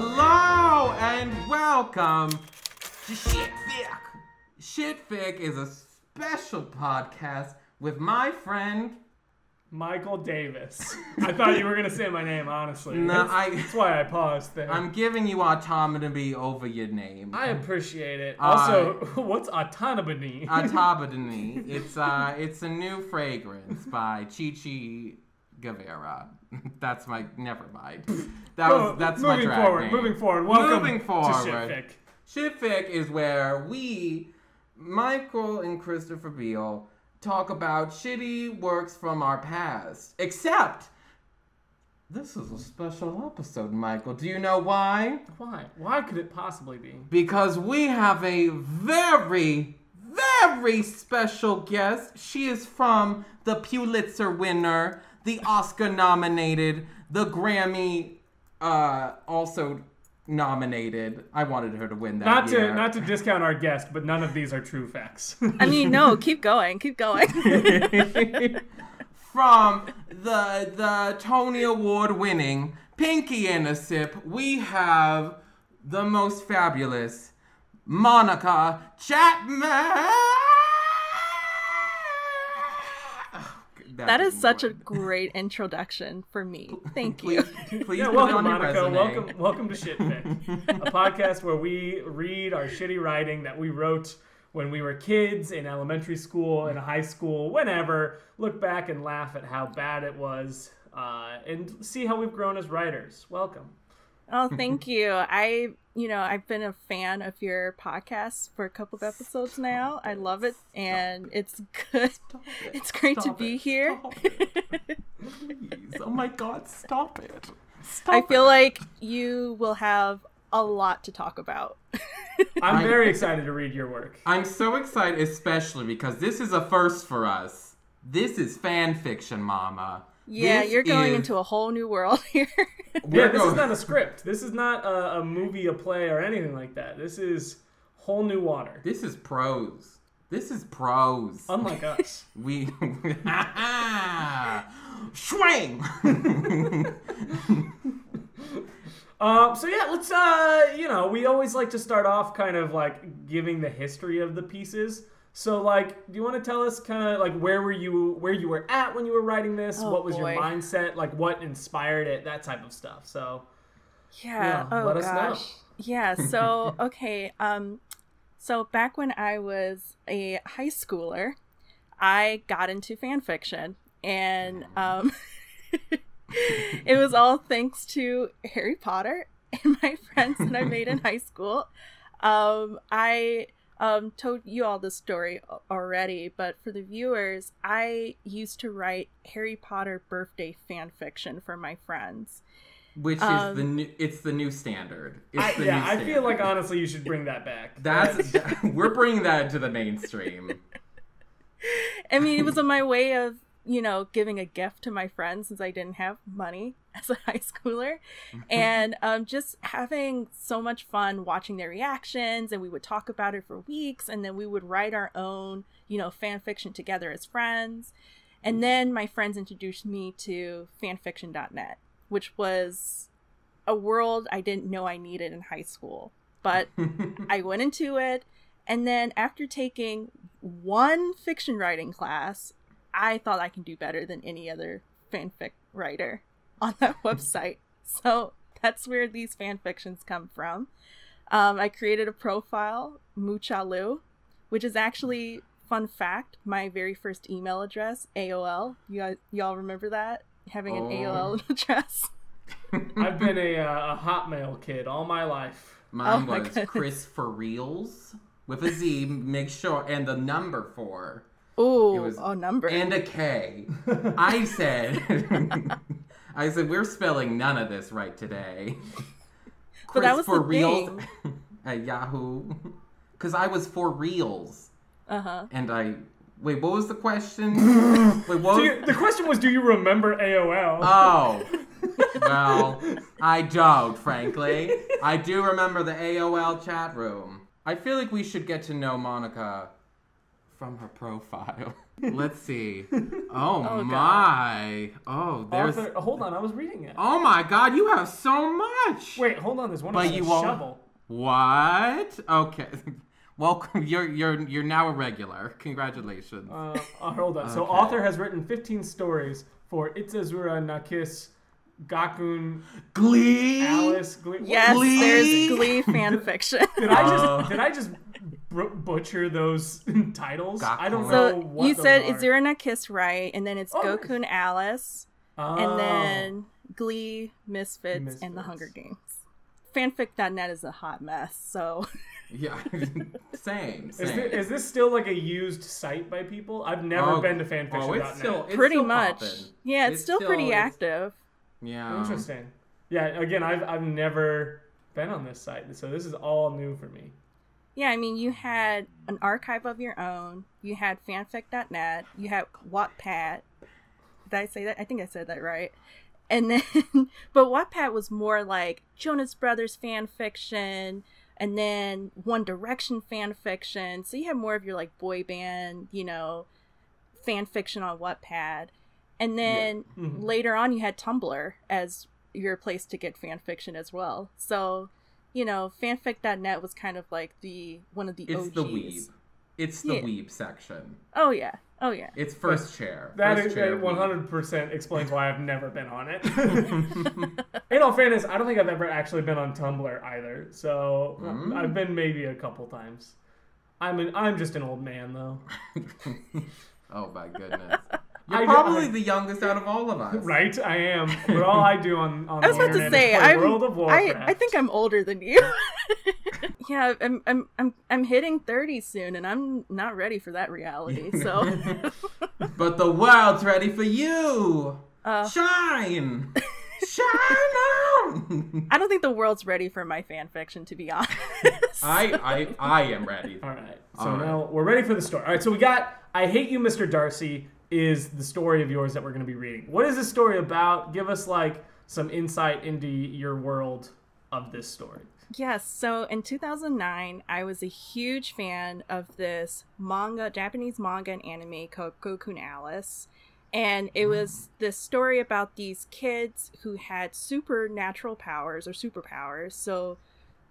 Hello and welcome to Shitfic. Shitfic is a special podcast with my friend. Michael Davis. I thought you were gonna say my name, honestly. No, that's, I- that's why I paused there. I'm giving you autonomy over your name. I appreciate it. Uh, Also, what's autonomy? Autonomy. It's uh, it's a new fragrance by Chi Chi Guevara. That's my. Never mind. That was that's my moving drag forward. name. Moving forward. Welcome Moving to. Shitfic. Shitfic is where we, Michael and Christopher Beale, talk about shitty works from our past. Except, this is a special episode, Michael. Do you know why? Why? Why could it possibly be? Because we have a very, very special guest. She is from the Pulitzer winner, the Oscar nominated, the Grammy uh, also nominated. I wanted her to win that Not year. to not to discount our guest, but none of these are true facts. I mean, no, keep going, keep going. From the the Tony Award winning Pinky in a Sip, we have the most fabulous Monica Chapman. That is such a great introduction for me. Thank you. Please, please yeah, welcome Monica. Welcome welcome to Shitfic, a podcast where we read our shitty writing that we wrote when we were kids in elementary school, in high school, whenever. Look back and laugh at how bad it was, uh, and see how we've grown as writers. Welcome. Oh, thank you. I, you know, I've been a fan of your podcast for a couple of episodes now. I love it, and it's good. it. It's great Stop to be it. here. Stop it. Please. Oh my god, stop it. Stop I feel it. like you will have a lot to talk about. I'm very excited to read your work. I'm so excited, especially because this is a first for us. This is fan fiction, Mama. Yeah, This you're going is- into a whole new world here. Yeah, this is not a script. This is not a, a movie, a play, or anything like that. This is whole new water. This is prose. This is prose. Unlike us. we swing. Um, so yeah, let's uh, you know, we always like to start off kind of like giving the history of the pieces. So like, do you want to tell us kind of like where were you where you were at when you were writing this? Oh, what was boy. your mindset? Like what inspired it? That type of stuff. So Yeah. Yeah, oh let us know. gosh. Yeah. So okay. Um. So back when I was a high schooler, I got into fan fiction, and um, it was all thanks to Harry Potter and my friends that I made in high school. Um, I um told you all the story already, but for the viewers, I used to write Harry Potter birthday fan fiction for my friends. Which is Um, the new? It's the new standard. It's I, the yeah, new I feel like honestly you should bring that back. That's we're bringing that into the mainstream. I mean, it was my way of, you know, giving a gift to my friends since I didn't have money as a high schooler. And um, just having so much fun watching their reactions. And we would talk about it for weeks. And then we would write our own, you know, fan fiction together as friends. And then my friends introduced me to fanfiction.net, which was a world I didn't know I needed in high school. But I went into it, and then after taking one fiction writing class, I thought I can do better than any other fanfic writer on that website. So that's where these fan fictions come from. Um, I created a profile, Muchalu, which is actually fun fact. My very first email address, AOL. You guys, y'all remember that having an Oh. AOL address? I've been a, uh, a Hotmail kid all my life. Mine Oh was goodness. Chris for reals with a Z. Make sure and the number four Ooh, It was- oh number. and a K. I said, I said we're spelling none of this right today. But that was for the reals at Yahoo, because I was for reals, uh huh. and I wait. What was the question? wait, what? Was, you, the question was, do you remember AOL? Oh. Well, I don't, frankly. I do remember the AOL chat room. I feel like we should get to know Monica from her profile. Let's see. Oh, Oh, God. my. Oh, there's. Author, hold on, I was reading it. Oh my God, you have so much. Wait, hold on. There's one But about you a won't- shovel. What? Okay. Welcome. You're you're you're now a regular. Congratulations. Uh, uh, hold on. So, Okay. author has written 15 stories for Itzazura Nakis, Gakun, Glee. Alice. Glee. Yes, Glee? there's Glee fan fiction. Did I just Oh. did I just br- butcher those titles? I don't Gakun. know so what you those said are. Izurana Kiss right, and then it's Oh, Gakuen Alice, Oh. and then Glee, Misfits, and The Hunger Games. Fanfic.net is a hot mess, so Yeah. same. Is Same. this, is this still like a used site by people? I've never Oh, been to fanfiction.net. Oh, it's still it's pretty still much. poppin'. Yeah, it's, still, pretty it's- active. Yeah. Interesting. Yeah, again, I've I've never been on this site, so this is all new for me. Yeah, I mean, you had an archive of your own. You had fanfic.net. You had Wattpad. Did I say that? I think I said that right. And then, but Wattpad was more like Jonas Brothers fan fiction, and then One Direction fan fiction. So you had more of your like boy band, you know, fan fiction on Wattpad. And then Mhm. later on, you had Tumblr as your place to get fan fiction as well. So, you know, fanfic.net was kind of like the one of the It's OGs. the weeb. It's the Yeah. weeb section. Oh yeah, oh yeah. It's first chair. That first is chair one weeb. hundred percent explains why I've never been on it. In all fairness, I don't think I've ever actually been on Tumblr either. So Mm. I've been maybe a couple times. I'm an I'm just an old man though. oh my goodness. You're I do- probably I- the youngest out of all of us. Right, I am. But all I do on, on I was the about to internet say, is play I'm, World of I, Warcraft. I think I'm older than you. yeah, I'm, I'm, I'm, I'm hitting 30 soon, and I'm not ready for that reality. So, But the world's ready for you. uh, Shine. Shine on. I don't think the world's ready for my fan fiction, to be honest. I, I, I am ready. All right. So All right. now we're ready for the story. All right. So we got I Hate You, Mr. Darcy is the story of yours that we're going to be reading. What is this story about? Give us like some insight into your world of this story. Yes, so in 2009, I was a huge fan of this manga, Japanese manga and anime called Gakuen Alice. And it was this story about these kids who had supernatural powers or superpowers. So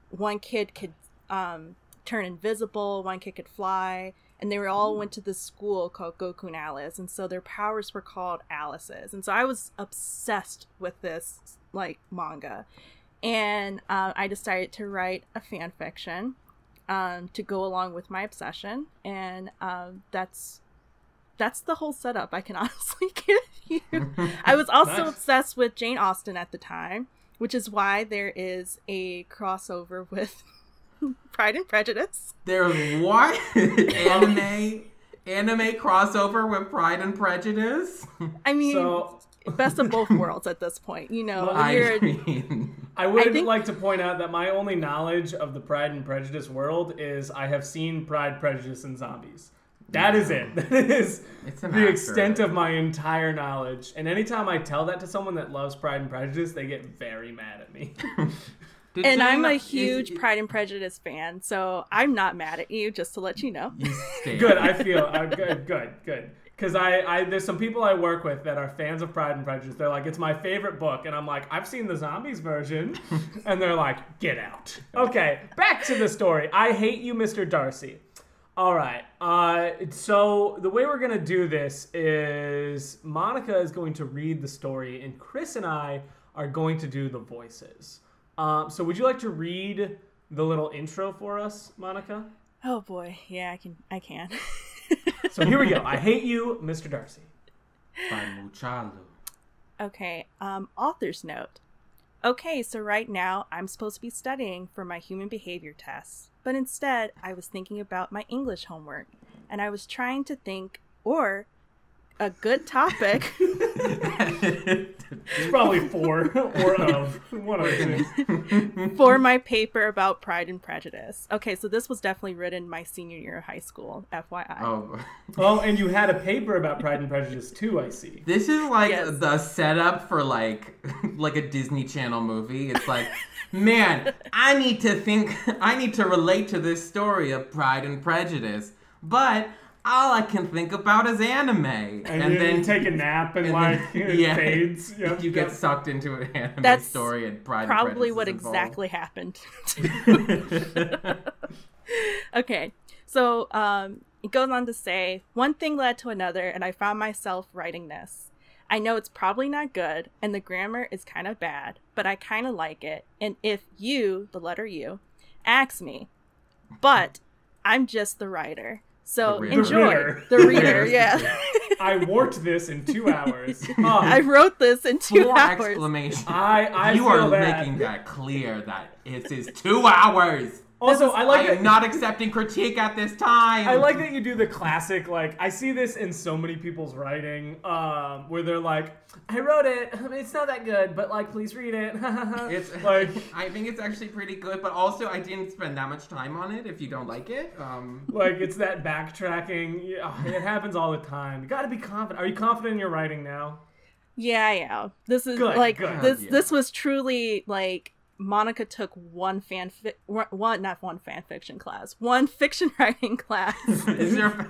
one kid could um, turn invisible, one kid could fly, and they were all went to this school called Gakuen Alice. And so their powers were called Alice's. And so I was obsessed with this like manga and uh, I decided to write a fan fiction um, to go along with my obsession, and um, that's that's the whole setup I can honestly give you. I was also Nice. obsessed with Jane Austen at the time, which is why there is a crossover with Pride and Prejudice. There's what? anime, anime crossover with Pride and Prejudice. I mean, So best of both worlds at this point. You know, Well, I you're mean, I would I think- like to point out that my only knowledge of the Pride and Prejudice world is I have seen Pride, Prejudice, and Zombies. That is it. That is It's the actor. extent of my entire knowledge. And anytime I tell that to someone that loves Pride and Prejudice, they get very mad at me. Did and I'm Jane- a huge is- Pride and Prejudice fan, so I'm not mad at you. Just to let you know. You good. I feel uh, good. Good. Good. Because I, I, there's some people I work with that are fans of Pride and Prejudice. They're like, it's my favorite book, and I'm like, I've seen the zombies version, and they're like, get out. Okay, back to the story. I hate you, Mr. Darcy. All right. Uh, so the way we're gonna do this is Monica is going to read the story, and Chris and I are going to do the voices. Um, so would you like to read the little intro for us, Monica? Oh boy, yeah, I can, I can. So here we go. I hate you, Mr. Darcy. By Muchalo. Okay, um, author's note. Okay, so right now I'm supposed to be studying for my human behavior tests, but instead I was thinking about my English homework, and I was trying to think, or a good topic. It's probably four or of one of the for my paper about Pride and Prejudice. Okay, so this was definitely written my senior year of high school, FYI. Oh, Oh, and you had a paper about Pride and Prejudice too. I see. this is like Yes. the setup for like like a Disney Channel movie. It's like, man, I need to think, I need to relate to this story of Pride and Prejudice, but all I can think about is anime. And, And, then, then take a nap and, and like then- it yeah. fades. Yep, you get sucked into an anime That's story and Pride and Probably Prejudice what is involved. exactly happened. okay, so um, it goes on to say one thing led to another, and I found myself writing this. I know it's probably not good, and the grammar is kind of bad, but I kind of like it. And if you, the letter U, ask me, but I'm just the writer. So The enjoy. The reader. The reader, yeah. I worked this in two hours. Oh, I wrote this in two Four hours. exclamation. I I you are that. making that clear that it is two hours. Also, I like I that. am not accepting critique at this time. I like that you do the classic, like I see this in so many people's writing, um, where they're like, "I wrote it. It's not that good, but like, please read it." It's like, I think it's actually pretty good, but also I didn't spend that much time on it. If you don't like it, um, like it's that backtracking. Yeah, it happens all the time. You got to be confident. Are you confident in your writing now? Yeah, yeah. This is Good, like good. this. Yeah. This was truly like Monica took one fan fi- one not one fan fiction class, one fiction writing class. is there?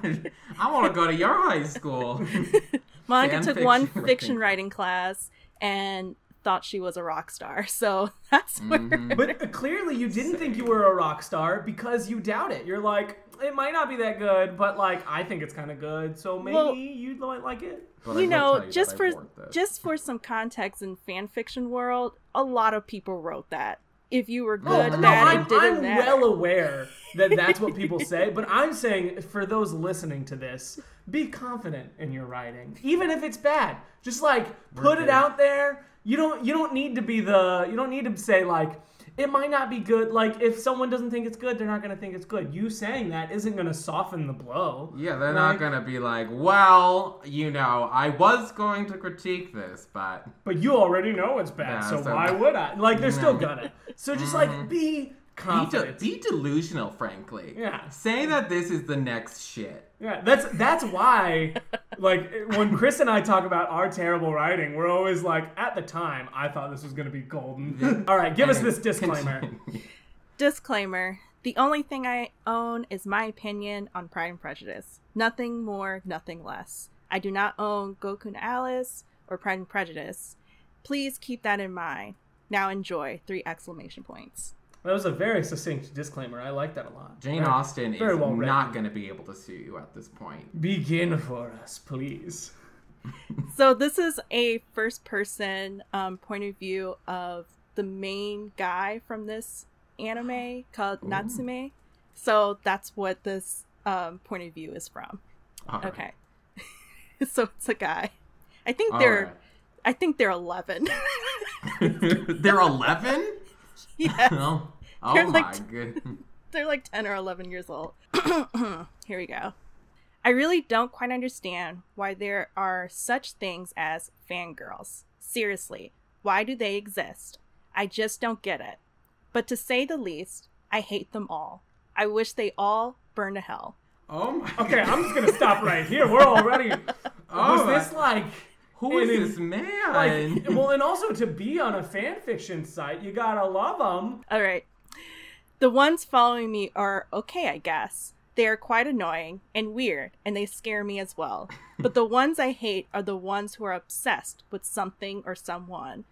I want to go to your high school. Monica Fan took one fiction fiction writing. writing class and thought she was a rock star. So that's where. Mm-hmm. But clearly, you didn't think you were a rock star because you doubt it. You're like, it might not be that good, but like, I think it's kind of good, so maybe Well- you might like it. But you will know, tell that just for just for some context in fan fiction world, a lot of people wrote that. If you were Oh, good, no, bad, I'm, it didn't I'm matter. well aware that that's what people say, but I'm saying for those listening to this, be confident in your writing, even if it's bad. Just like put it out there. You don't you don't need to be the you don't need to say like it might not be good. Like if someone doesn't think it's good, they're not gonna think it's good. You saying that isn't gonna soften the blow. Yeah, they're Like- not gonna be like, well, you know, I was going to critique this, but But you already know it's bad, Yeah, so, so- why would I? Like they're still gonna. So just like mm-hmm. be be, de- be delusional, frankly. Yeah. Say that this is the next shit. Yeah, that's that's why, like, when Chris and I talk about our terrible writing, we're always like, at the time, I thought this was gonna be golden. All right, give us this disclaimer. Disclaimer The only thing I own is my opinion on Pride and Prejudice. Nothing more, nothing less. I do not own Goku no Alice or Pride and Prejudice. Please keep that in mind. Now enjoy! Three exclamation points. That was a very succinct disclaimer. I like that a lot. Jane Very- Austen is very well not going to be able to sue you at this point. Begin for us, please. So this is a first person um, point of view of the main guy from this anime called Natsume. So that's what this um, point of view is from. All right. Okay. so it's a guy. I think All they're right. I think they're 11. They're 11? yeah. Oh They're my like- good. They're like 10 or 11 years old. Here we go. I really don't quite understand why there are such things as fangirls. Seriously, why do they exist? I just don't get it. But to say the least, I hate them all. I wish they all burn to hell. Oh my Okay, I'm just gonna stop right here. We're already. Oh was my- this like? Who is and this man? Like, well, and also to be on a fan fiction site, you gotta love them. All right. The ones following me are okay, I guess. They are quite annoying and weird, and they scare me as well. But the ones I hate are the ones who are obsessed with something or someone.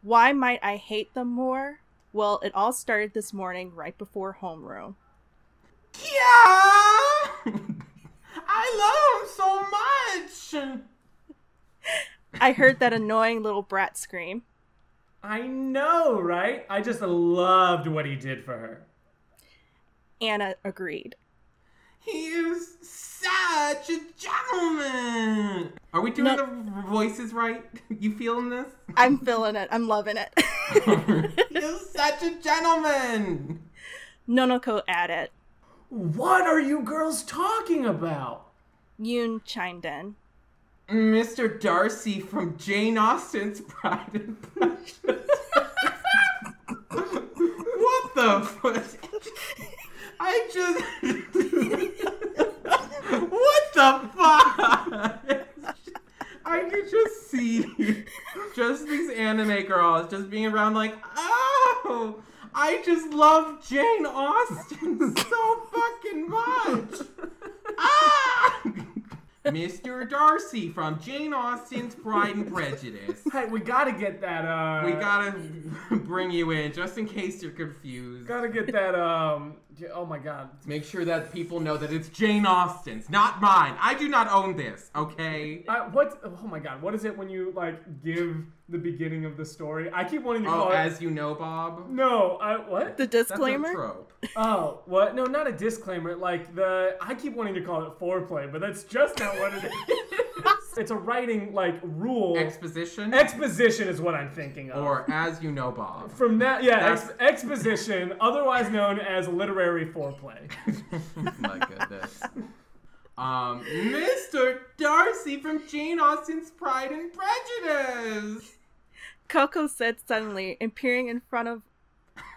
Why might I hate them more? Well, it all started this morning right before homeroom. yeah! I love him so much! I heard that annoying little brat scream. I know, right? I just loved what he did for her. Anna agreed. He is such a gentleman! Are we doing No. the voices right? You feeling this? I'm feeling it. I'm loving it. He's such a gentleman! Nonoko added. What are you girls talking about? Yoon chimed in. Mr. Darcy from Jane Austen's Pride and Prejudice. what the fuck? I just. what the fuck? I could just see just these anime girls just being around like, oh, I just love Jane Austen so fucking much. Ah! Mr. Darcy from Jane Austen's Pride and Prejudice. Hey, we gotta get that. Uh, We gotta bring you in just in case you're confused. gotta get that. Um. Yeah, Oh my God. Make sure that people know that it's Jane Austen's, not mine. I do not own this, okay? I, what? Oh my God. What is it when you like give the beginning of the story? I keep wanting to Oh, call it. as you know, Bob. No. I what? The That's a disclaimer. trope. Oh, what? No, not a disclaimer. Like the, I keep wanting to call it foreplay, but that's just not what it is. it's a writing like rule. Exposition? Exposition is what I'm thinking of. or as you know, Bob. From that, yeah, ex- exposition, otherwise known as literary foreplay. My goodness. Um, Mr. Darcy from Jane Austen's Pride and Prejudice. Koko said suddenly, and peering in front of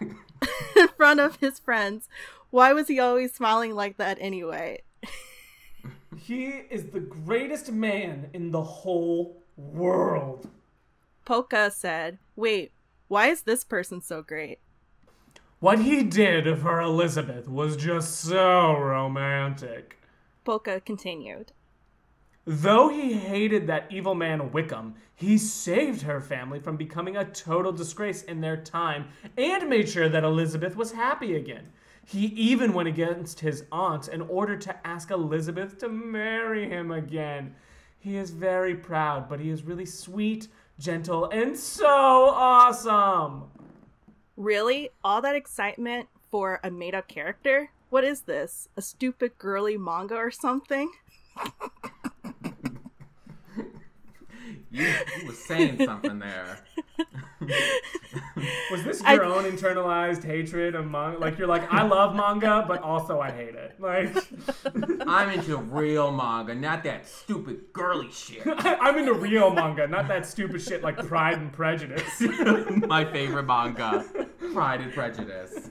in front of his friends. Why was he always smiling like that anyway? He is the greatest man in the whole world. Polka said, "Wait, why is this person so great?" What he did for Elizabeth was just so romantic. Polka continued. Though he hated that evil man Wickham, he saved her family from becoming a total disgrace in their time and made sure that Elizabeth was happy again. He even went against his aunt in order to ask Elizabeth to marry him again. He is very proud, but he is really sweet, gentle, and so awesome. Really? All that excitement for a made up character? What is this? A stupid girly manga or something? You, you was saying something there. Was this I- your own internalized hatred of manga? Like you're like, I love manga, but also I hate it. Like I'm into real manga, not that stupid girly shit. I'm into real manga, not that stupid shit like Pride and Prejudice. My favorite manga, Pride and Prejudice.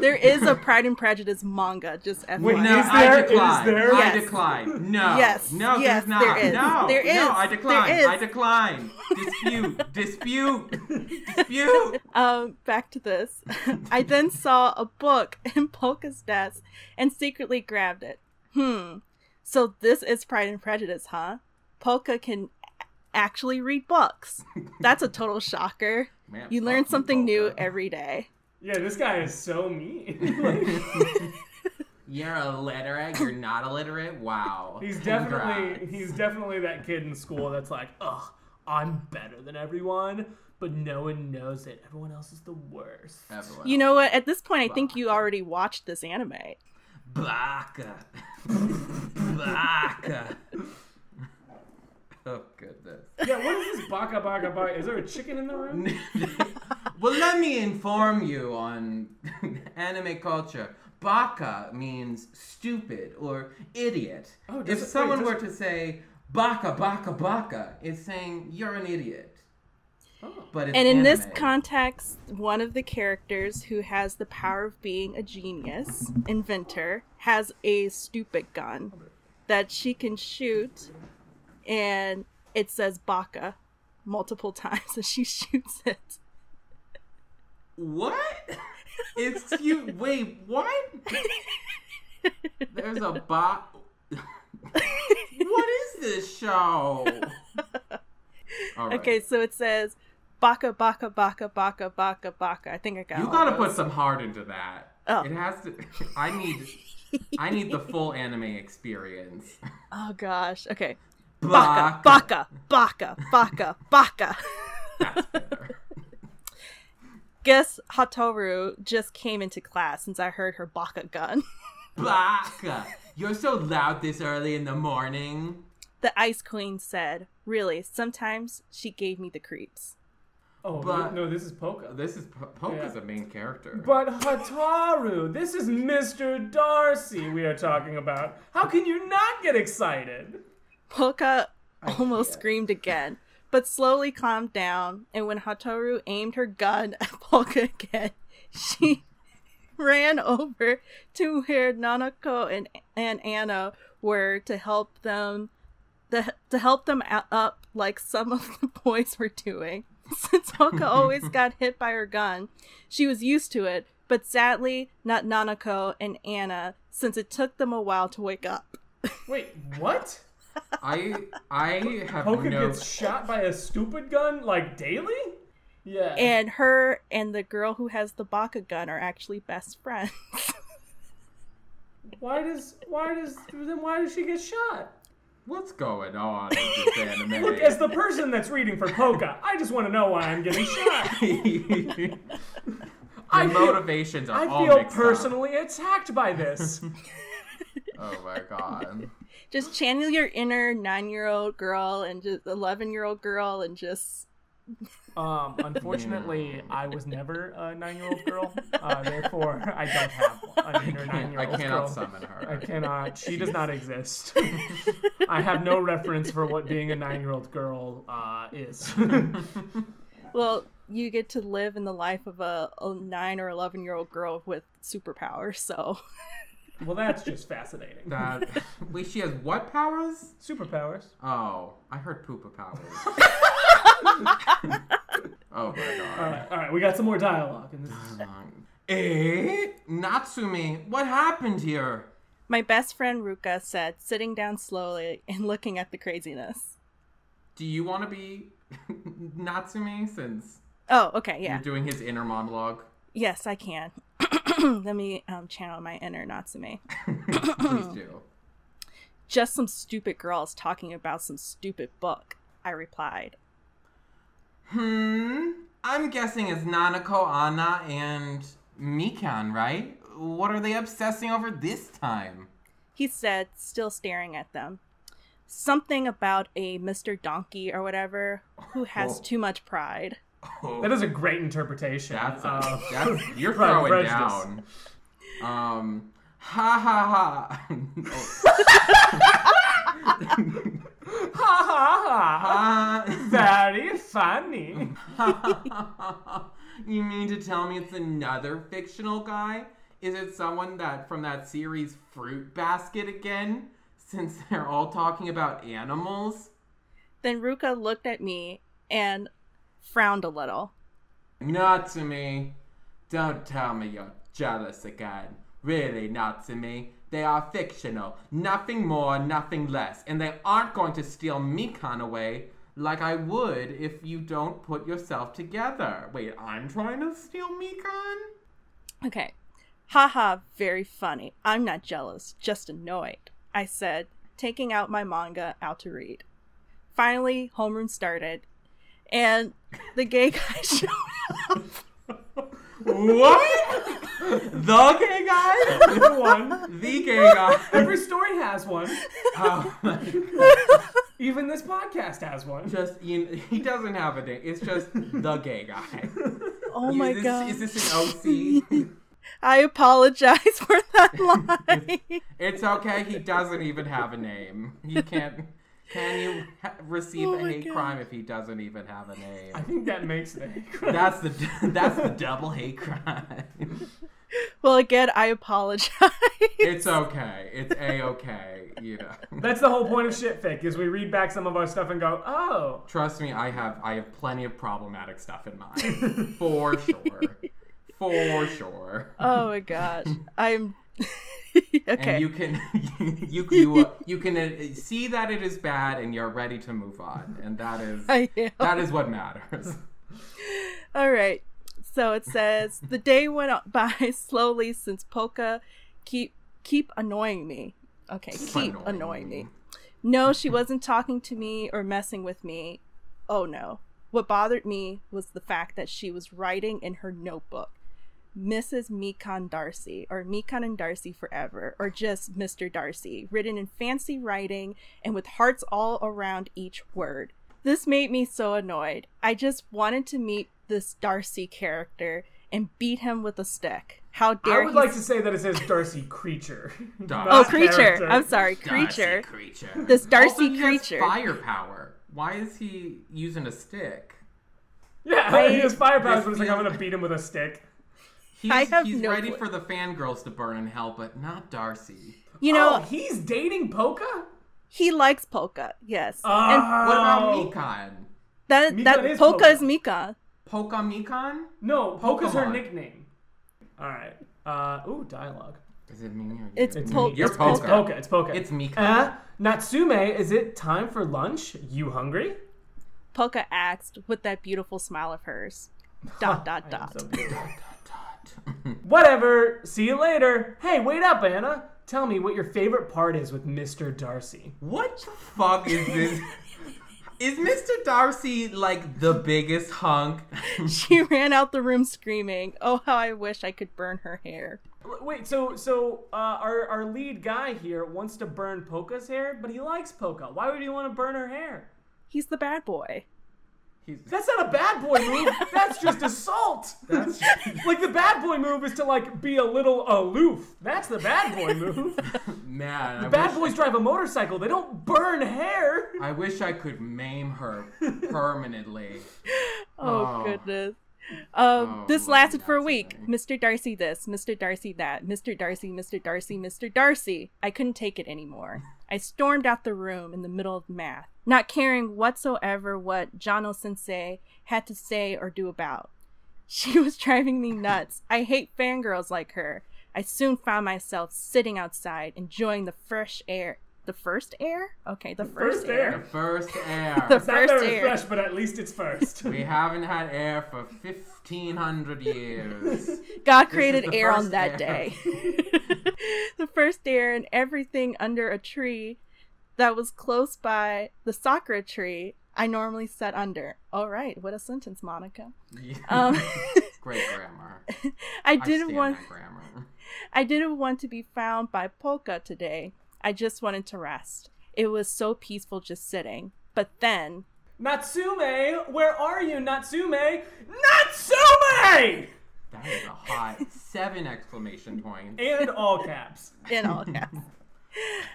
There is a Pride and Prejudice manga, just FYI. Wait, No, Is I decline. is there? I Yes. decline. No. Yes, No, yes, there's not. there is. No. There is. No, I decline. There is. I decline. Dispute. Dispute. Dispute. Um, back to this. I then saw a book in Polka's desk and secretly grabbed it. Hmm. So this is Pride and Prejudice, huh? Polka can actually read books. That's a total shocker. Man, You learn fuck something new every day. yeah, this guy is so mean. You're illiterate. You're not illiterate. Wow. he's definitely Congrats. he's definitely that kid in school that's like, ugh, I'm better than everyone, but no one knows it. Everyone else is the worst. Everyone You know what? At this point, I think you already watched this anime. Baka. Baka. Oh goodness. Yeah, what is this baka baka baka? Is there a chicken in the room? well, let me inform you on anime culture. Baka means stupid or idiot. Oh, does if it- wait, someone does were it- to say baka baka baka, it's saying you're an idiot. Oh. But it's And in this context, one of the characters who has the power of being a genius, inventor, has a stupid gun that she can shoot, and it says Baka multiple times as she shoots it. What? It's cute. Wait, what? There's a bot. What is this show? Right. Okay, so it says Baka Baka Baka Baka Baka Baka. I think I got. You gotta put some heart into that. Oh. It has to. I need. I need the full anime experience. Oh gosh. Okay. Baka Baka Baka Baka Baka. That's. Guess Hotaru just came into class since I heard her Baka gun. Baka. You're so loud this early in the morning. The Ice Queen said, Really, sometimes she gave me the creeps. Oh But- no, this is Polka. Oh, this is Po- Polka's Yeah. a main character. But Hotaru, this is Mr. Darcy we are talking about. How can you not get excited? Polka almost screamed again, but slowly calmed down, and when Hotaru aimed her gun at Polka again, she ran over to where Nanako and, and Anna were to help them the, to help them up like some of the boys were doing. Since Hoka always got hit by her gun, she was used to it, but sadly not Nanako and Anna since it took them a while to wake up. Wait, what? I I have Poka no. gets shot by a stupid gun like daily. Yeah. And her and the girl who has the baka gun are actually best friends. why does why does then why does she get shot? What's going on in this anime? Look, as the person that's reading for Poka, I just want to know why I'm getting shot. the I feel- motivations are I all feel mixed up. personally attacked by this. Oh my god. just channel your inner nine-year-old girl and just eleven-year-old girl and just Um, unfortunately, I was never a nine-year-old girl, uh, therefore I don't have an inner I nine-year-old I cannot girl. summon her. I cannot. She does not exist. I have no reference for what being a nine-year-old girl uh, is. well, you get to live in the life of a, a nine or eleven-year-old girl with superpowers. So well, that's just fascinating. That wait, she has what powers? Superpowers. Oh, I heard poopa powers. Oh my god. All right, all right. We got some more dialogue. In this. Eh? Natsume, what happened here? my best friend Ruka said, sitting down slowly and looking at the craziness. Do you want to be Natsume since Oh, okay, yeah. you're doing his inner monologue? Yes, I can. Let me um, channel my inner Natsume. Please do. Just some stupid girls talking about some stupid book, I replied. Hmm. I'm guessing it's Nanako, Anna, and Mikan, right? What are they obsessing over this time? He said, still staring at them. Something about a Mr. Donkey or whatever who has Oh. too much pride. Oh, That is a great interpretation. that's, a, of- that's you're throwing Prejudice. down. Um, ha ha ha. Ha ha ha! Very funny. you mean to tell me it's another fictional guy? Is it someone that from that series Fruit Basket again? Since they're all talking about animals? Then Ruka looked at me and frowned a little. Not to me. Don't tell me you're jealous again. Really, not to me. They are fictional. Nothing more, nothing less. And they aren't going to steal Mikan away like I would if you don't put yourself together. Wait, I'm trying to steal Mikan? Okay. Haha, very funny. I'm not jealous, just annoyed, I said, taking out my manga out to read. Finally, homeroom started, and the gay guy showed up. What? the gay guy? Number one. The gay guy. Every story has one. Oh my god. Even this podcast has one. Just you, he doesn't have a name. It's just the gay guy. Oh is my this, god. Is this an OC? I apologize for that lie. It's okay. He doesn't even have a name. He can't. Can you ha- receive Oh a hate God. crime if he doesn't even have a name? I think that makes it. That's the that's the double hate crime. well, again, I apologize. It's okay. It's a okay. You know. That's the whole point of shitfic is we read back some of our stuff and go, oh, Trust me, I have I have plenty of problematic stuff in mind. For sure. For sure. oh my gosh. I'm. okay. And you can you you uh, you can uh, see that it is bad and you're ready to move on, and that is that is what matters. All right. So it says the day went by slowly since Polka keep keep annoying me. Okay, keep annoying annoying, me. me. No, she wasn't talking to me or messing with me. Oh no. What bothered me was the fact that she was writing in her notebook. Mrs. Mikan Darcy, or Mikan and Darcy forever, or just Mr. Darcy, written in fancy writing and with hearts all around each word. This made me so annoyed. I just wanted to meet this Darcy character and beat him with a stick. How dare I would he like to say that it says Darcy Creature. Darcy. Oh, creature. character. I'm sorry, creature. Darcy creature. This Darcy Also, he has creature. firepower. Why is he using a stick? Yeah, he has fire powers, but it's like, I'm going to beat him with a stick. He's, I have he's no ready clue. for the fangirls to burn in hell, but not Darcy. You know, oh, he's dating Polka? he likes Polka, yes. Oh. and What about. Mikan? that Mikan that is Polka Polka. is Mika. Polka Mikan? No, Polka's her nickname. All right. Uh, ooh, dialogue. Is it me or you? It's It's Pol- me. You're it's Polka. It's Polka. It's Polka. It's Mika. Uh, Natsume, is it time for lunch? You hungry? Polka asked with that beautiful smile of hers. Dot dot I am dot. So beautiful. Whatever. See you later. Hey, wait up, Anna. Tell me what your favorite part is with Mr. Darcy. What the fuck is this? Is Mr. Darcy like the biggest hunk? she ran out the room screaming, "Oh, how I wish I could burn her hair." Wait, so so uh, our our lead guy here wants to burn Polka's hair, but he likes Polka. Why would he want to burn her hair? He's the bad boy. He's, That's not a bad boy move. That's just assault. that's like the bad boy move is to like be a little aloof. That's the bad boy move. man. I Bad wish, boys drive a motorcycle. They don't burn hair. I wish I could maim her permanently. Oh, Oh. goodness. Um, Oh, this my lasted for a nuts, week. Mr. Darcy this, Mr. Darcy that, Mr. Darcy, Mr. Darcy, Mr. Darcy. I couldn't take it anymore. I stormed out the room in the middle of math, not caring whatsoever what Jinno sensei had to say or do about. She was driving me nuts. I hate fangirls like her. I soon found myself sitting outside, enjoying the fresh air. The first air? Okay, the first, first The air. first air. The It's not First very air. fresh, but at least it's first. we haven't had air for 1500 years. God created air on that air. day. the first air and everything under a tree that was close by the sakura tree I normally sat under. All right, what a sentence, Monica. Um, Great grammar. I I didn't stand want that grammar. I didn't want to be found by Polka today. I just wanted to rest. It was so peaceful just sitting. But then Natsume, where are you, Natsume? Natsume! That is a hot seven exclamation points. And all caps. in all caps.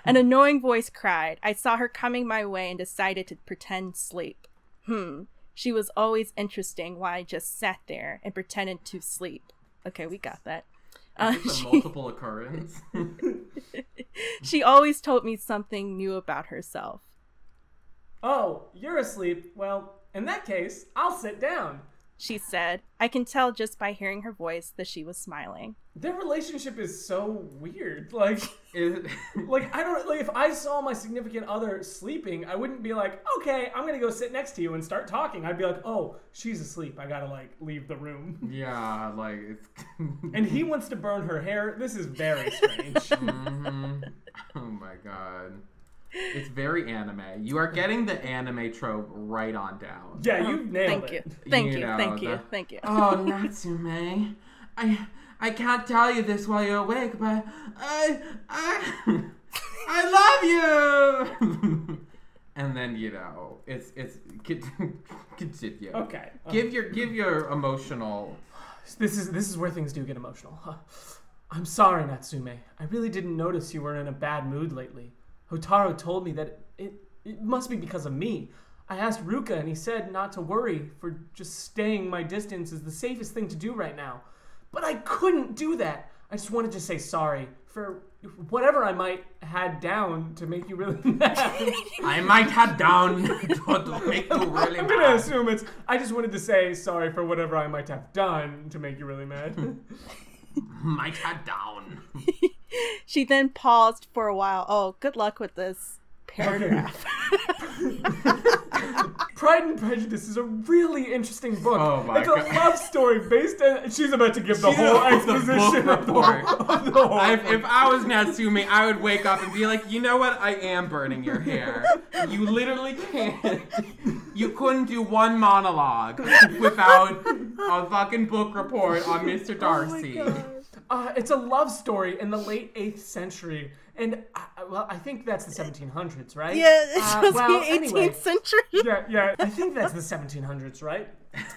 An annoying voice cried. I saw her coming my way and decided to pretend sleep. Hmm. She was always interesting while I just sat there and pretended to sleep. Okay, we got that. Uh, she, multiple occurrence. she always told me something new about herself. Oh, you're asleep. Well, in that case, I'll sit down. She said. I can tell just by hearing her voice that she was smiling. Their relationship is so weird. Like, like I don't like if I saw my significant other sleeping, I wouldn't be like, okay, I'm gonna go sit next to you and start talking. I'd be like, oh, she's asleep. I gotta like leave the room. yeah, like it's. And he wants to burn her hair. This is very strange. Mhm. Oh my god. It's very anime. You are getting the anime trope right on down. yeah, you nailed it. Thank it. you. Thank You you. know, Thank you. Thank you. Oh, Natsume. I I can't tell you this while you're awake, but I I I love you. and then you know it's it's con- continue. Okay. uh, Give your give your emotional. This is this is where things do get emotional. Huh. I'm sorry, Natsume. I really didn't notice you were in a bad mood lately. Hotaru told me that it it must be because of me. I asked Ruka and he said not to worry for just staying my distance is the safest thing to do right now. But I couldn't do that. I just wanted to say sorry for whatever I might had down to make you really mad. I might have down to make you really mad. I'm gonna assume it's I just wanted to say sorry for whatever I might have done to make you really mad. Might have down. She then paused for a while. Oh, good luck with this paragraph. Pride and Prejudice is a really interesting book. Oh my it's God. a love story based on. She's about to give the She's whole about the book exposition of the, report. of the whole. I, if I was Natsume, I would wake up and be like, you know what? I am burning your hair. You literally can't. You couldn't do one monologue without a fucking book report on Mr. Oh Darcy. Uh, it's a love story in the late 8th century. And, uh, well, I think that's the 1700s, right? yeah, it's Uh, supposed well, to be 18th anyway. century. yeah, yeah. I think that's the 1700s, right?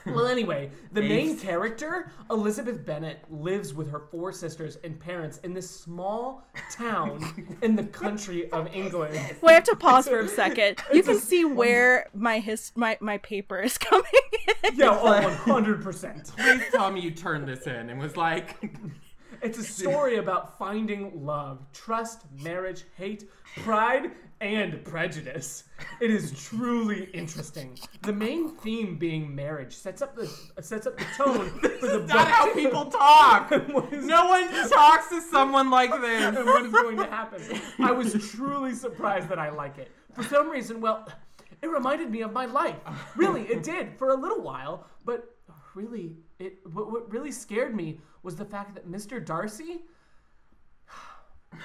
Well, anyway, the main character, Elizabeth Bennet, lives with her four sisters and parents in this small town in the country of England. Wait, I have to pause for a second. You can see where my his my, my paper is coming in. Yeah, oh, 100%. Please tell me you turned this in and was like, It's a story about finding love, trust, marriage, hate, pride, and prejudice. It is truly interesting. The main theme being marriage sets up the sets up the tone for the Not how people talk. No one talks to someone like this. and what is going to happen. I was truly surprised that I like it. For some reason, well, it reminded me of my life. Really, it did for a little while, but really, it what, what really scared me was the fact that Mr. Darcy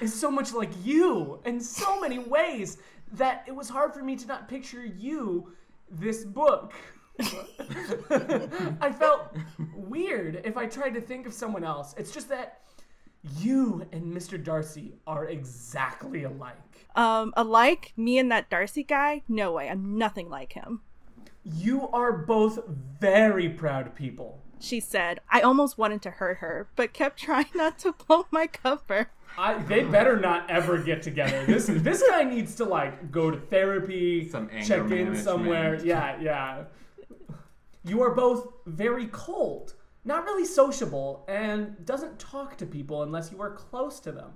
is so much like you in so many ways that it was hard for me to not picture you this book. I felt weird if I tried to think of someone else. It's just that you and Mr. Darcy are exactly alike. Um, alike me and that Darcy guy? No way. I'm nothing like him. You are both very proud people. She said. I almost wanted to hurt her, but kept trying not to blow my cover. I, they better not ever get together. This this guy needs to like go to therapy, Some anger check in management. somewhere. Yeah, yeah. You are both very cold, not really sociable, and doesn't talk to people unless you are close to them.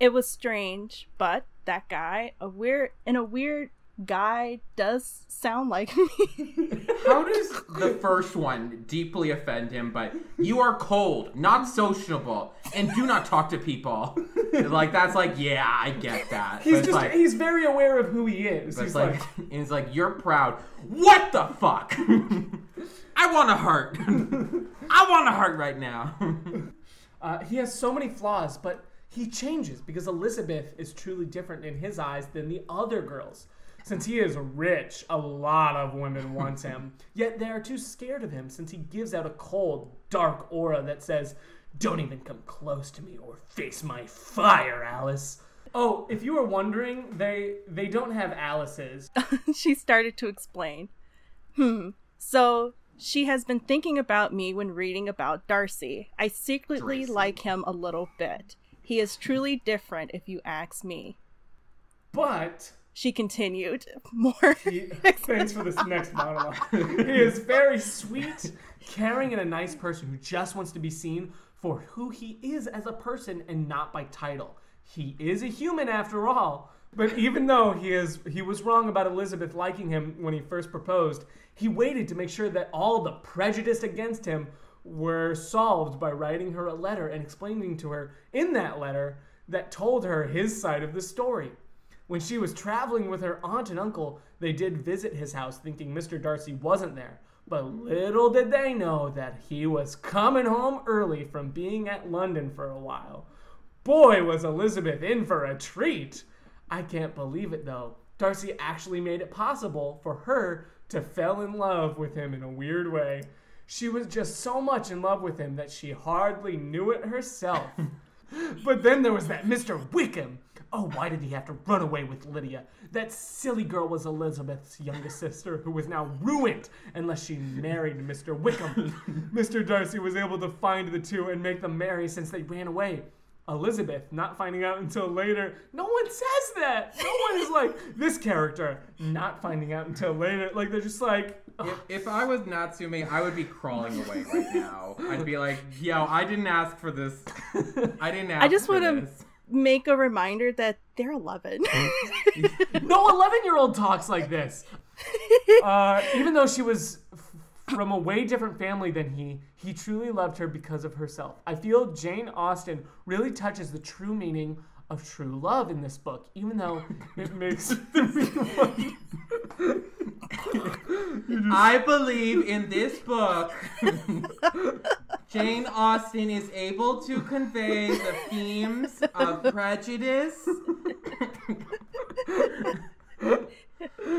It was strange, but that guy, a weird, in a weird guy does sound like me. How does the first one deeply offend him? But you are cold, not sociable, and do not talk to people. like that's like, yeah, I get that. He's just like, he's very aware of who he is. but He's it's like, like, and it's like you're proud. What the fuck? I want to hurt. I want to hurt right now. Uh, he has so many flaws, but he changes because Elizabeth is truly different in his eyes than the other girls. Since he is rich, a lot of women want him. Yet they are too scared of him since he gives out a cold, dark aura that says, Don't even come close to me or face my fire, Alice. Oh, if you were wondering, they they don't have Alice's. she started to explain. Hmm. So she has been thinking about me when reading about Darcy. I secretly Tracy. like him a little bit. He is truly different if you ask me. But She continued. More. He, thanks for this next monologue. he is very sweet, caring, and a nice person who just wants to be seen for who he is as a person and not by title. He is a human after all. But even though he is he was wrong about Elizabeth liking him when he first proposed, he waited to make sure that all the prejudice against him were solved by writing her a letter and explaining to her in that letter that told her his side of the story. When she was traveling with her aunt and uncle, they did visit his house thinking Mr. Darcy wasn't there. But little did they know that he was coming home early from being at London for a while. Boy, was Elizabeth in for a treat! I can't believe it though. Darcy actually made it possible for her to fall in love with him in a weird way. She was just so much in love with him that she hardly knew it herself. But then there was that Mr. Wickham. Oh, why did he have to run away with Lydia? That silly girl was Elizabeth's youngest sister, who was now ruined unless she married Mr. Wickham. Mr. Darcy was able to find the two and make them marry since they ran away. Elizabeth not finding out until later. No one says that. No one is like this character not finding out until later. Like they're just like, If, if I was Natsume, I would be crawling away right now. I'd be like, yo, I didn't ask for this. I didn't ask I just for want to this. Make a reminder that they're 11. no 11 year old talks like this. Uh, even though she was f- from a way different family than he, he truly loved her because of herself. I feel Jane Austen really touches the true meaning of true love in this book, even though it makes the people I believe in this book, Jane Austen is able to convey the themes of prejudice.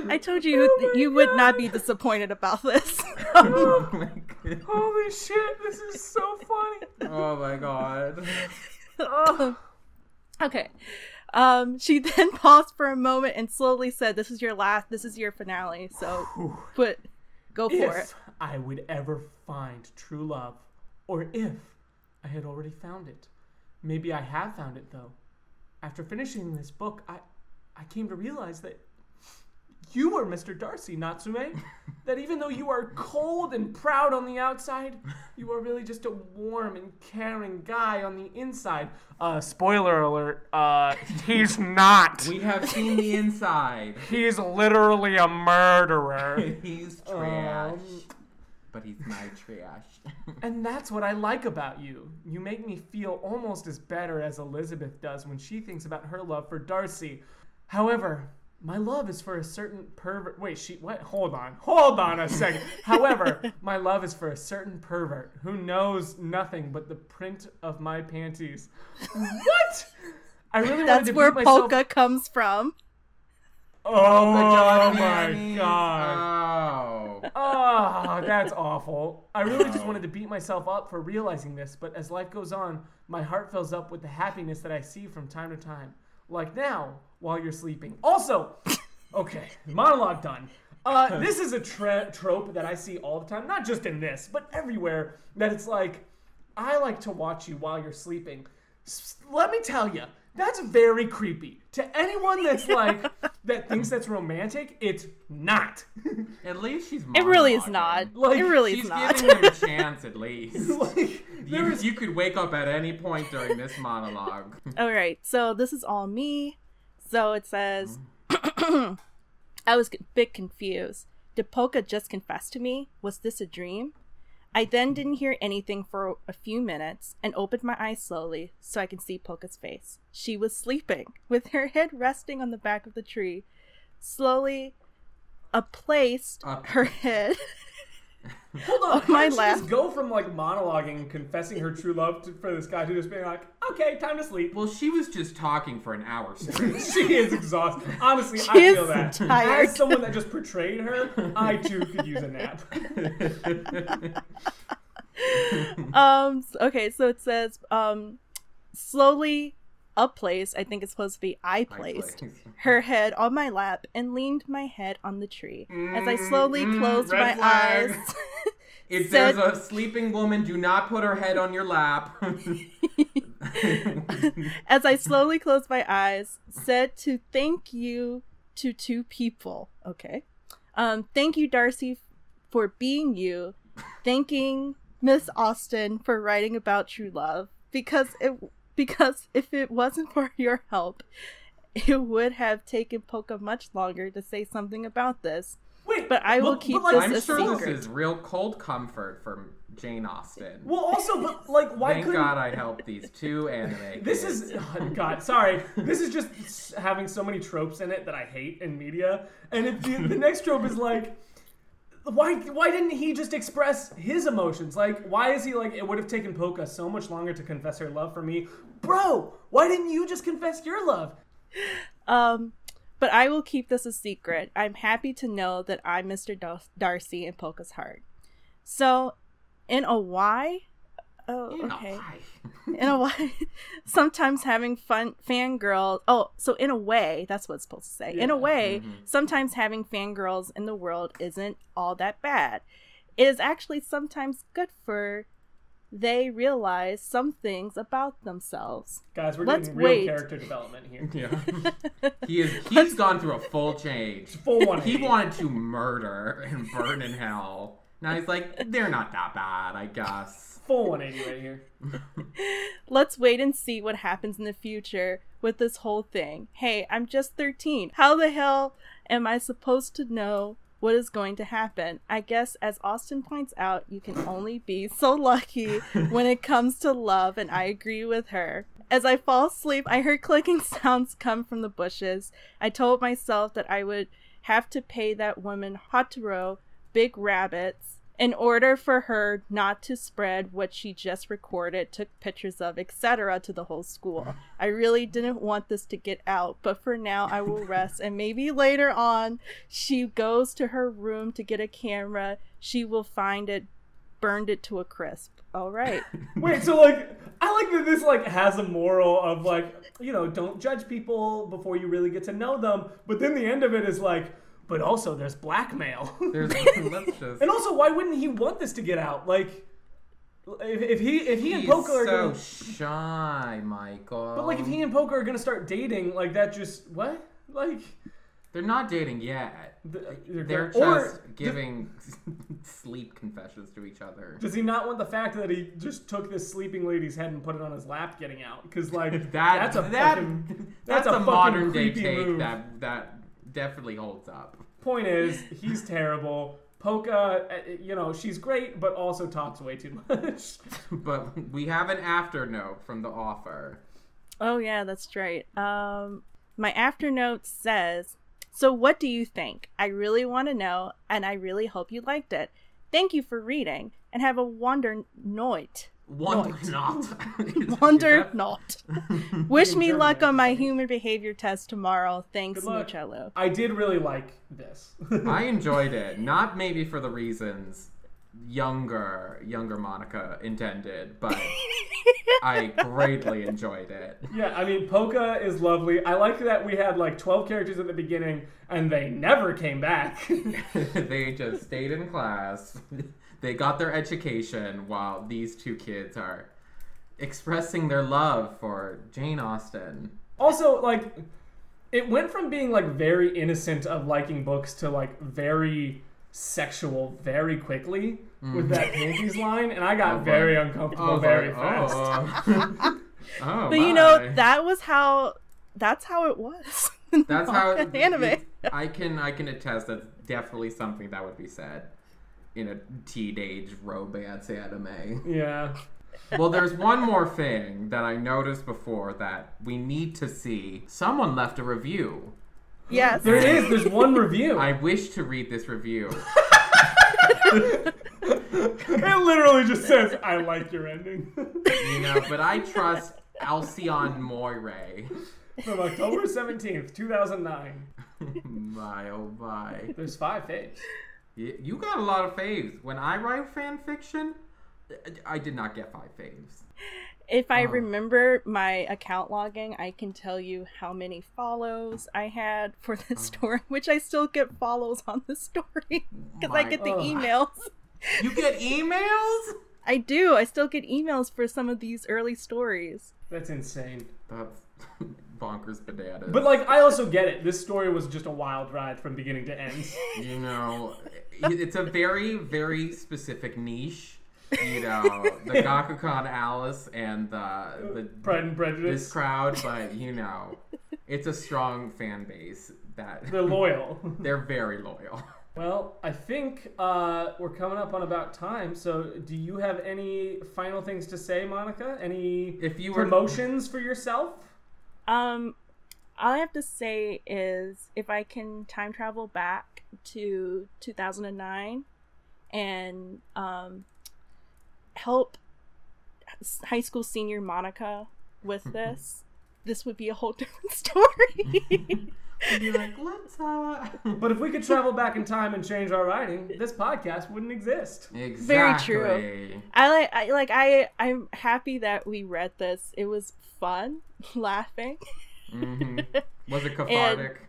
I told you you would not be disappointed about this. oh my god. Holy shit, this is so funny. Oh my god. okay. Um, she then paused for a moment and slowly said, "This is your last. This is your finale. So, but go for it." If I would ever find true love, or if I had already found it. Maybe I have found it though. After finishing this book, I I came to realize that you are Mr. Darcy, Natsume. that even though you are cold and proud on the outside, you are really just a warm and caring guy on the inside. Uh, spoiler alert, uh, he's not. We have seen the inside. He's literally a murderer. he's trash. Um, but he's my trash. And that's what I like about you. You make me feel almost as better as Elizabeth does when she thinks about her love for Darcy. However, my love is for a certain pervert. Wait, she what? Hold on. Hold on a second. However, my love is for a certain pervert who knows nothing but the print of my panties. What? I really wanted That's to where beat myself. polka comes from. Oh John my god. Oh. Oh, that's awful. I really just wanted to beat myself up for realizing this, but as life goes on, my heart fills up with the happiness that I see from time to time. Like now, while you're sleeping. Also, okay, monologue done. Uh, this is a tre- trope that I see all the time, not just in this, but everywhere. That it's like, I like to watch you while you're sleeping. S- let me tell you, that's very creepy. To anyone that's like, that thinks that's romantic, it's not. At least she's. It really is not. Like, it really She's is not. She's giving him a chance at least. like, You, is you could wake up at any point during this monologue. All right, so this is all me. So it says, mm. I was a bit confused. Did Polka just confess to me? Was this a dream? I then didn't hear anything for a few minutes and opened my eyes slowly so I could see Polka's face. She was sleeping, with her head resting on the back of the tree. Slowly, a placed Uh. her head. Hold on, on how my did she lap. just go from like monologuing and confessing her true love to, for this guy to just being like, okay, time to sleep. Well, she was just talking for an hour straight. she is exhausted. Honestly, I She is feel that. tired. As someone that just portrayed her, I too could use a nap. um okay so it says um slowly up place, i think it's supposed to be i placed placed. her head on my lap and leaned my head on the tree as i slowly Mm, mm, closed my flag. eyes If Said- there's a sleeping woman, do not put her head on your lap. as i slowly closed my eyes said to thank you to two people okay um thank you darcy for being you thanking miss austen for writing about true love because it because if it wasn't for your help it would have taken polka much longer to say something about this Wait, But I will keep like, this I'm a sure secret. this is real cold comfort from Jane Austen. Well, also, but like, why Thank couldn't God I helped these two anime. This kids. is oh, God. Sorry, this is just having so many tropes in it that I hate in media. And it, the, the next trope is like, why why didn't he just express his emotions? Like, why is he like? It would have taken Polka so much longer to confess her love for me, bro. Why didn't you just confess your love? um but i will keep this a secret i'm happy to know that i'm mr Dar- darcy in polka's heart so in a why oh You know okay in a way sometimes having fun fangirls oh so in a way that's what it's supposed to say in a Yeah. way Mhm. sometimes having fangirls in the world isn't all that bad it is actually sometimes good for they realize some things about themselves Guys, we're Let's doing real wait. character development here. Yeah. he is. He's gone through a full change. Full one. He wanted to murder and burn in hell. Now he's like, they're not that bad, I guess. Full 180 right here. let's wait and see what happens in the future with this whole thing. Hey i'm just 13 how the hell am i supposed to know what is going to happen? I guess as austen points out you can only be so lucky when it comes to love and i agree with her. As i fall asleep i heard clicking sounds come from the bushes. I told myself that i would have to pay that woman Hotaru big rabbits in order for her not to spread what she just recorded, took pictures of, etc., to the whole school. I really didn't want this to get out, but for now I will rest and maybe later on she goes to her room to get a camera, she will find it burned it to a crisp. All right. Wait, so like, I like that this like has a moral of like, you know, don't judge people before you really get to know them. But then the end of it is like, but also there's blackmail. There's, just. and also, why wouldn't he want this to get out? Like, if, if he if he and He's Polka are so gonna, shy, Michael. but like if he and Polka are gonna start dating, like that just what? Like, They're not dating yet. Th- uh, They're, They're just giving sleep confessions to each other. Does he not want the fact that he just took this sleeping lady's head and put it on his lap getting out? Because like That that's a that fucking that's, a a, modern day take move. that that definitely holds up. point is he's terrible. Polka, uh, you know, she's great, but also talks way too much. But we have an after note from the offer. Oh yeah, that's right. Um, my after note says, "So what do you think? I really want to know, and I really hope you liked it. Thank you for reading, and have a wonder night. Wonder Note. not. Wonder not. Wish me German, luck on my human behavior test tomorrow. Thanks, Good luck. Mucello. I did really like this. I enjoyed it. Not maybe for the reasons younger younger Monica intended, but I greatly enjoyed it. yeah, I mean, Polka is lovely. I like that we had like 12 characters at the beginning and they never came back. they just stayed in class. They got their education while these two kids are expressing their love for Jane Austen. also, like, it went from being like very innocent of liking books to like very sexual very quickly mm. with that panties line, and I got Oh, boy. very uncomfortable Oh, very boy. fast. Oh, oh, But you know, that was how. That's how it was. That's how manga anime. it- I can I can attest that's definitely something that would be said in a teenage romance anime. Yeah. Well, there's one more thing that I noticed before that we need to see. Someone left a review. Yes. There is. There's one review. I wish to read this review. it literally just says, "I like your ending." You know, but I trust Alcyon Moire. From October seventeenth, two thousand nine. my oh my. There's five faves. Y- You got a lot of faves. When I write fan fiction, I did not get five faves. If I Oh. remember my account logging, I can tell you how many follows I had for the Oh. story, which I still get follows on the story because I get the Ugh. emails. You get emails? I do. I still get emails for some of these early stories. That's insane. That's bonkers bananas. But like, I also get it. This story was just a wild ride from beginning to end. you know, it's a very, very specific niche. You know, the Gakuen Alice and the, the Pride and Prejudice. this crowd, but you know, it's a strong fan base that They're loyal. they're very loyal. Well, I think uh, we're coming up on about time. So, do you have any final things to say, Monica? Any If you were promotions for yourself? Um, all I have to say is if I can time travel back to 2009 and um, help high school senior Monica with this, this would be a whole different story. be like, let's uh But if we could travel back in time and change our writing, this podcast wouldn't exist. Exactly. Very true. I like I like I I'm happy that we read this. It was fun, laughing. Mm-hmm. Was it cathartic?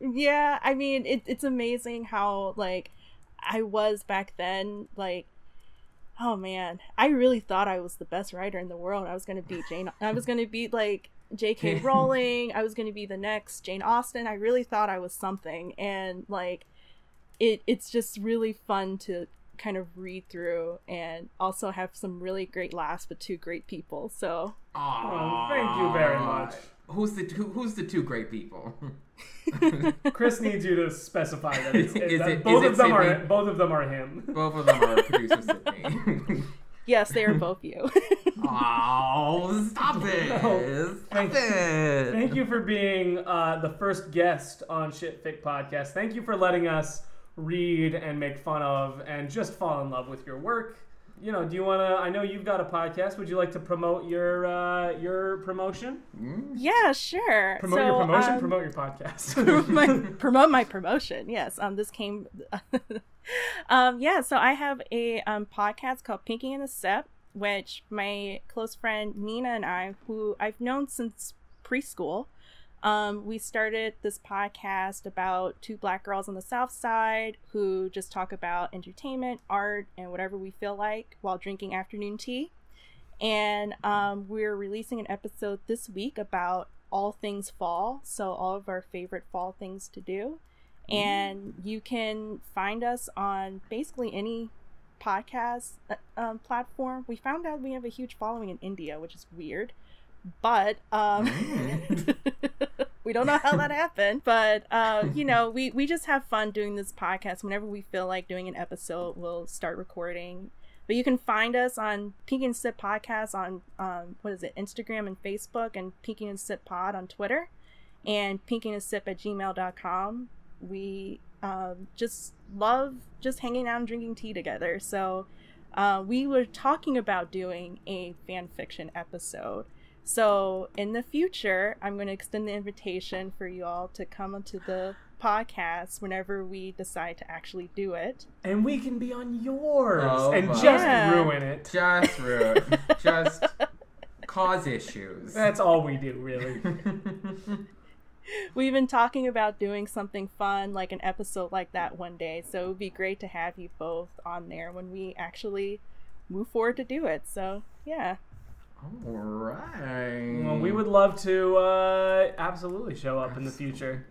Yeah, I mean it, it's amazing how like I was back then. Like, oh man, I really thought I was the best writer in the world. I was gonna beat Jane. I was gonna beat like J.K. Rowling. I was gonna be the next Jane Austen. I really thought I was something, and like it it's just really fun to kind of read through and also have some really great laughs with two great people. So Aw. thank you very much. Who's the two, who's the two great people? Chris needs you to specify that, it's, Is that it- both is of it them are both of them are him. Both of them are producer Sydney. yes, they are both you. Oh, stop it! No. Stop Thank- it! Thank you for being uh, the first guest on Shit Fic Podcast. Thank you for letting us read and make fun of and just fall in love with your work. You know, do you want to? I know you've got a podcast. Would you like to promote your uh, your promotion? yeah, sure. Promote So, your promotion. um, promote your podcast. my, promote my promotion. Yes. Um. This came. um. Yeah. So I have a um podcast called Pinky and the Step, which my close friend Nina and I, who I've known since preschool, um, we started this podcast about two black girls on the South Side who just talk about entertainment, art, and whatever we feel like while drinking afternoon tea. And um, we're releasing an episode this week about all things fall, so all of our favorite fall things to do. And you can find us on basically any podcast uh, um, platform. We found out we have a huge following in India, which is weird, but um, we don't know how that happened. But uh, you know, we we just have fun doing this podcast. Whenever we feel like doing an episode, we'll start recording. But you can find us on Peek and Sip Podcast on um, what is it, Instagram and Facebook, and Peeking and Sip Pod on Twitter, and Peeking and Sip at gmail.com. We um, just love just hanging out and drinking tea together. So uh, we were talking about doing a fan fiction episode. So in the future, I'm going to extend the invitation for you all to come onto the podcast whenever we decide to actually do it. And we can be on yours Oh, and my. just Yeah. ruin it. Just rude. Just cause issues. That's all we do, really. We've been talking about doing something fun, like an episode like that one day. So it would be great to have you both on there when we actually move forward to do it. So yeah. All right. Well, we would love to uh, absolutely show up in the future.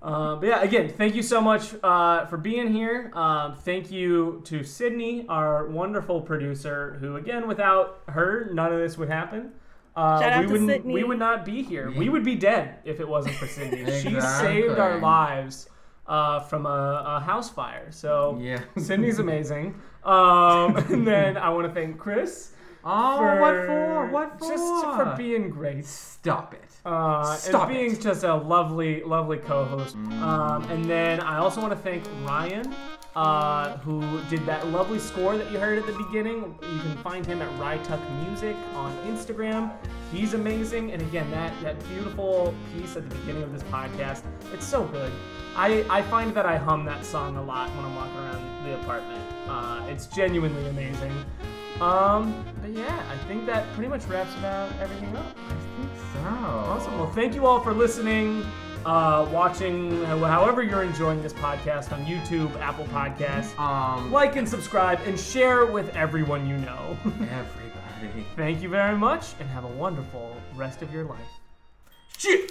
Uh, but yeah, again, thank you so much uh, for being here. Um, thank you to Sydney, our wonderful producer, who again, without her, none of this would happen. Uh, Shout out we to wouldn't. Sydney. We would not be here. We would be dead if it wasn't for Sydney. She saved our lives uh, from a, a house fire. So Yeah. Sydney's amazing. Um, and then I want to thank Chris. Oh, what for? What for? Just for being great. Stop it. Uh, Stop and being it. just a lovely, lovely co-host. Um, and then I also want to thank Ryan, uh, who did that lovely score that you heard at the beginning. You can find him at Rytuck Music on Instagram. He's amazing. And again, that that beautiful piece at the beginning of this podcast, it's so good. I, I find that I hum that song a lot when I'm walking around the apartment. Uh, it's genuinely amazing. Um, but yeah, I think that pretty much wraps about everything up. I think so. Awesome. Well, thank you all for listening, uh, watching, however you're enjoying this podcast on YouTube, Apple Podcasts. Um, Like and subscribe and share with everyone you know. everybody. Thank you very much and have a wonderful rest of your life. Shit.